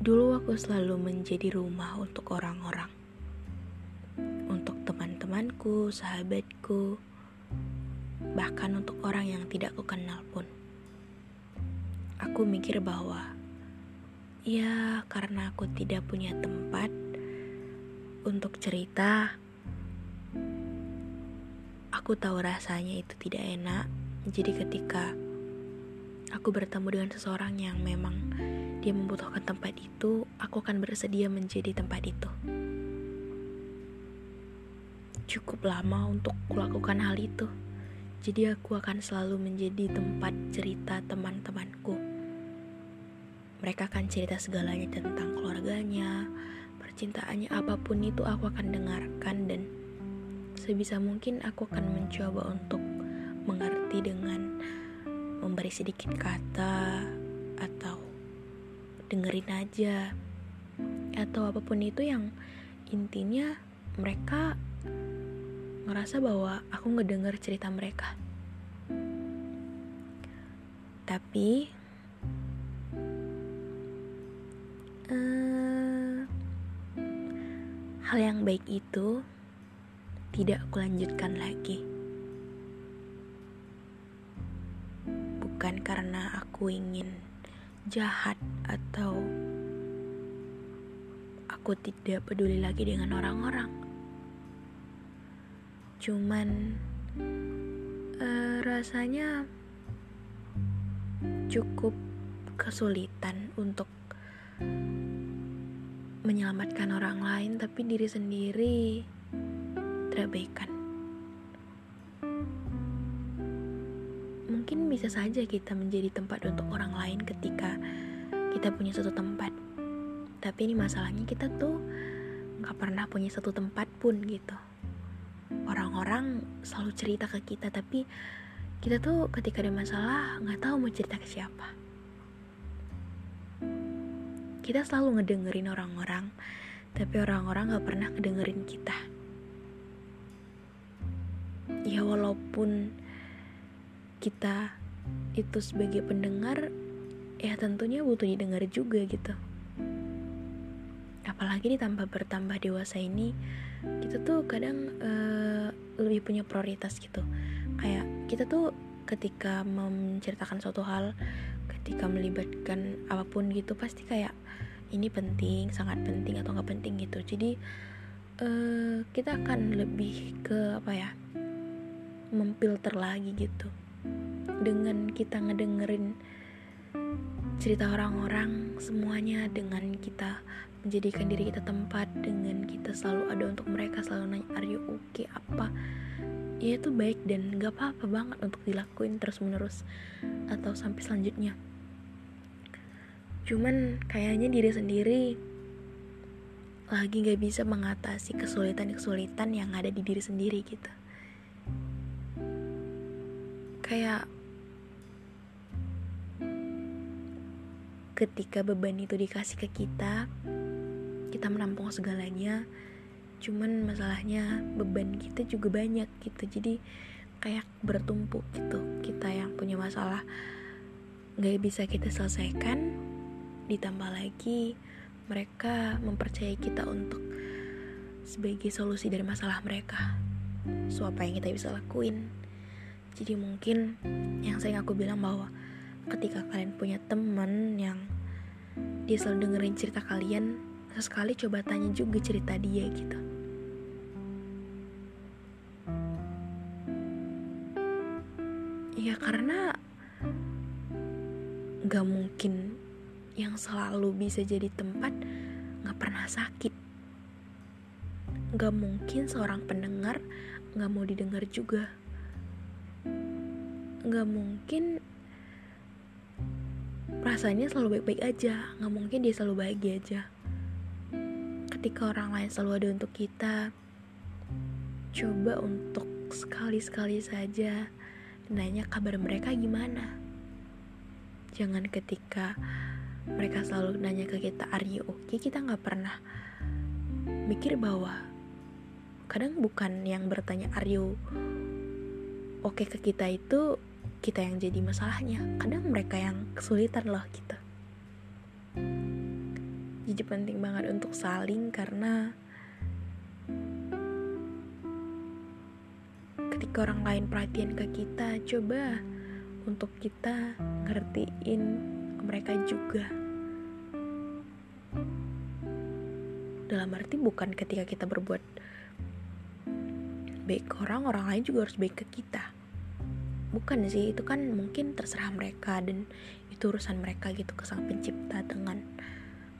Dulu aku selalu menjadi rumah untuk orang-orang. Untuk teman-temanku, sahabatku, bahkan untuk orang yang tidak aku kenal pun. Aku mikir bahwa ya karena aku tidak punya tempat untuk cerita, aku tahu rasanya itu tidak enak. Jadi ketika aku bertemu dengan seseorang yang memang dia membutuhkan tempat itu, aku akan bersedia menjadi tempat itu. Cukup lama untuk kulakukan hal itu. Jadi aku akan selalu menjadi tempat cerita teman-temanku. Mereka akan cerita segalanya tentang keluarganya, percintaannya, apa pun itu aku akan dengarkan dan sebisa mungkin aku akan mencoba untuk mengerti dengan memberi sedikit kata atau dengerin aja atau apa pun itu yang intinya mereka ngerasa bahwa aku ngedenger cerita mereka. Tapi eh, hal yang baik itu tidak aku lanjutkan lagi bukan karena aku ingin jahat atau aku tidak peduli lagi dengan orang-orang. Cuman uh, rasanya cukup kesulitan untuk menyelamatkan orang lain, tapi diri sendiri terabaikan. Mungkin bisa saja kita menjadi tempat untuk orang lain ketika kita punya satu tempat. Tapi ini masalahnya kita tuh nggak pernah punya satu tempat pun gitu. Orang-orang selalu cerita ke kita, tapi kita tuh ketika ada masalah nggak tahu mau cerita ke siapa. Kita selalu ngedengerin orang-orang, tapi orang-orang nggak pernah ngedengerin kita. Ya walaupun kita itu sebagai pendengar ya tentunya butuh didengar juga gitu. Apalagi ditambah bertambah dewasa ini kita tuh kadang uh, lebih punya prioritas gitu. Kayak kita tuh ketika menceritakan suatu hal ketika melibatkan apa pun gitu pasti kayak ini penting sangat penting atau nggak penting gitu. Jadi uh, kita akan lebih ke apa ya memfilter lagi gitu dengan kita ngedengerin cerita orang-orang semuanya dengan kita menjadikan diri kita tempat dengan kita selalu ada untuk mereka selalu nanya are you okay? Apa? Ya itu baik dan gak apa-apa banget untuk dilakuin terus menerus atau sampai selanjutnya. Cuman kayaknya diri sendiri lagi gak bisa mengatasi kesulitan-kesulitan yang ada di diri sendiri gitu kayak ketika beban itu dikasih ke kita kita menampung segalanya. Cuman masalahnya beban kita juga banyak gitu. Jadi kayak bertumpuk gitu. Kita yang punya masalah nggak bisa kita selesaikan ditambah lagi mereka mempercayai kita untuk sebagai solusi dari masalah mereka. So apa yang kita bisa lakuin jadi mungkin yang saya aku bilang bahwa ketika kalian punya teman yang dia selalu dengerin cerita kalian sesekali coba tanya juga cerita dia gitu. Ya karena gak mungkin yang selalu bisa jadi tempat gak pernah sakit. Gak mungkin seorang pendengar gak mau didengar juga gak mungkin rasanya selalu baik-baik aja. Nggak mungkin dia selalu bahagia aja. Ketika orang lain selalu ada untuk kita coba untuk sekali-sekali saja nanya kabar mereka gimana. Jangan ketika mereka selalu nanya ke kita are you okay? Kita nggak pernah mikir bahwa kadang bukan yang bertanya are you oke okay? ke kita itu kita yang jadi masalahnya. Kadang mereka yang kesulitan loh kita jadi penting banget untuk saling karena ketika orang lain perhatian ke kita coba untuk kita ngertiin mereka juga. Dalam arti bukan ketika kita berbuat baik orang orang lain juga harus baik ke kita bukan sih itu kan mungkin terserah mereka dan itu urusan mereka gitu ke sang pencipta dengan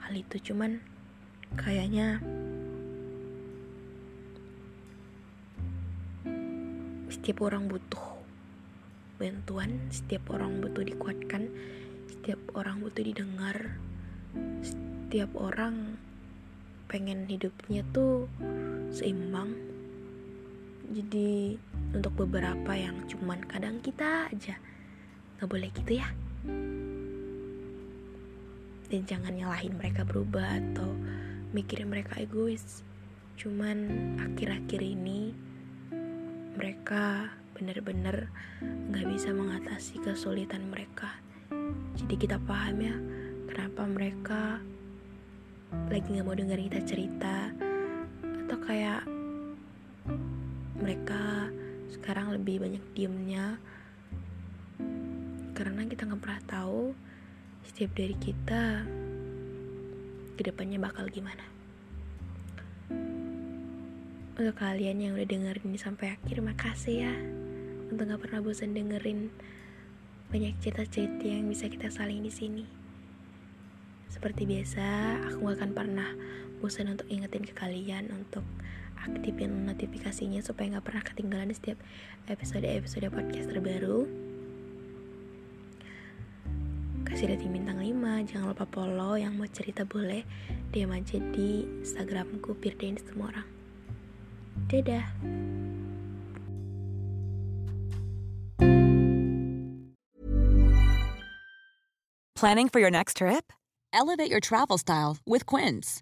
hal itu. Cuman kayaknya setiap orang butuh bantuan setiap orang butuh dikuatkan setiap orang butuh didengar setiap orang pengen hidupnya tuh seimbang jadi untuk beberapa yang cuman kadang kita aja. Nggak boleh gitu ya. Dan jangan nyalahin mereka berubah atau mikirin mereka egois. Cuman akhir-akhir ini mereka bener-bener nggak bisa mengatasi kesulitan mereka. Jadi kita paham ya kenapa mereka lagi nggak mau dengar kita cerita. Atau kayak mereka sekarang lebih banyak diemnya. Karena kita nggak pernah tahu setiap dari kita ke depannya bakal gimana. Untuk kalian yang udah dengerin ini sampai akhir makasih ya untuk nggak pernah bosan dengerin banyak cerita-cerita yang bisa kita saling di sini. Seperti biasa aku gak akan pernah bosan untuk ingetin ke kalian untuk aktifin notifikasinya supaya nggak pernah ketinggalan setiap episode-episode podcast terbaru kasih rating bintang 5 jangan lupa follow yang mau cerita boleh DM aja di instagramku Firdain semua orang dadah Planning for your next trip? Elevate your travel style with Quince.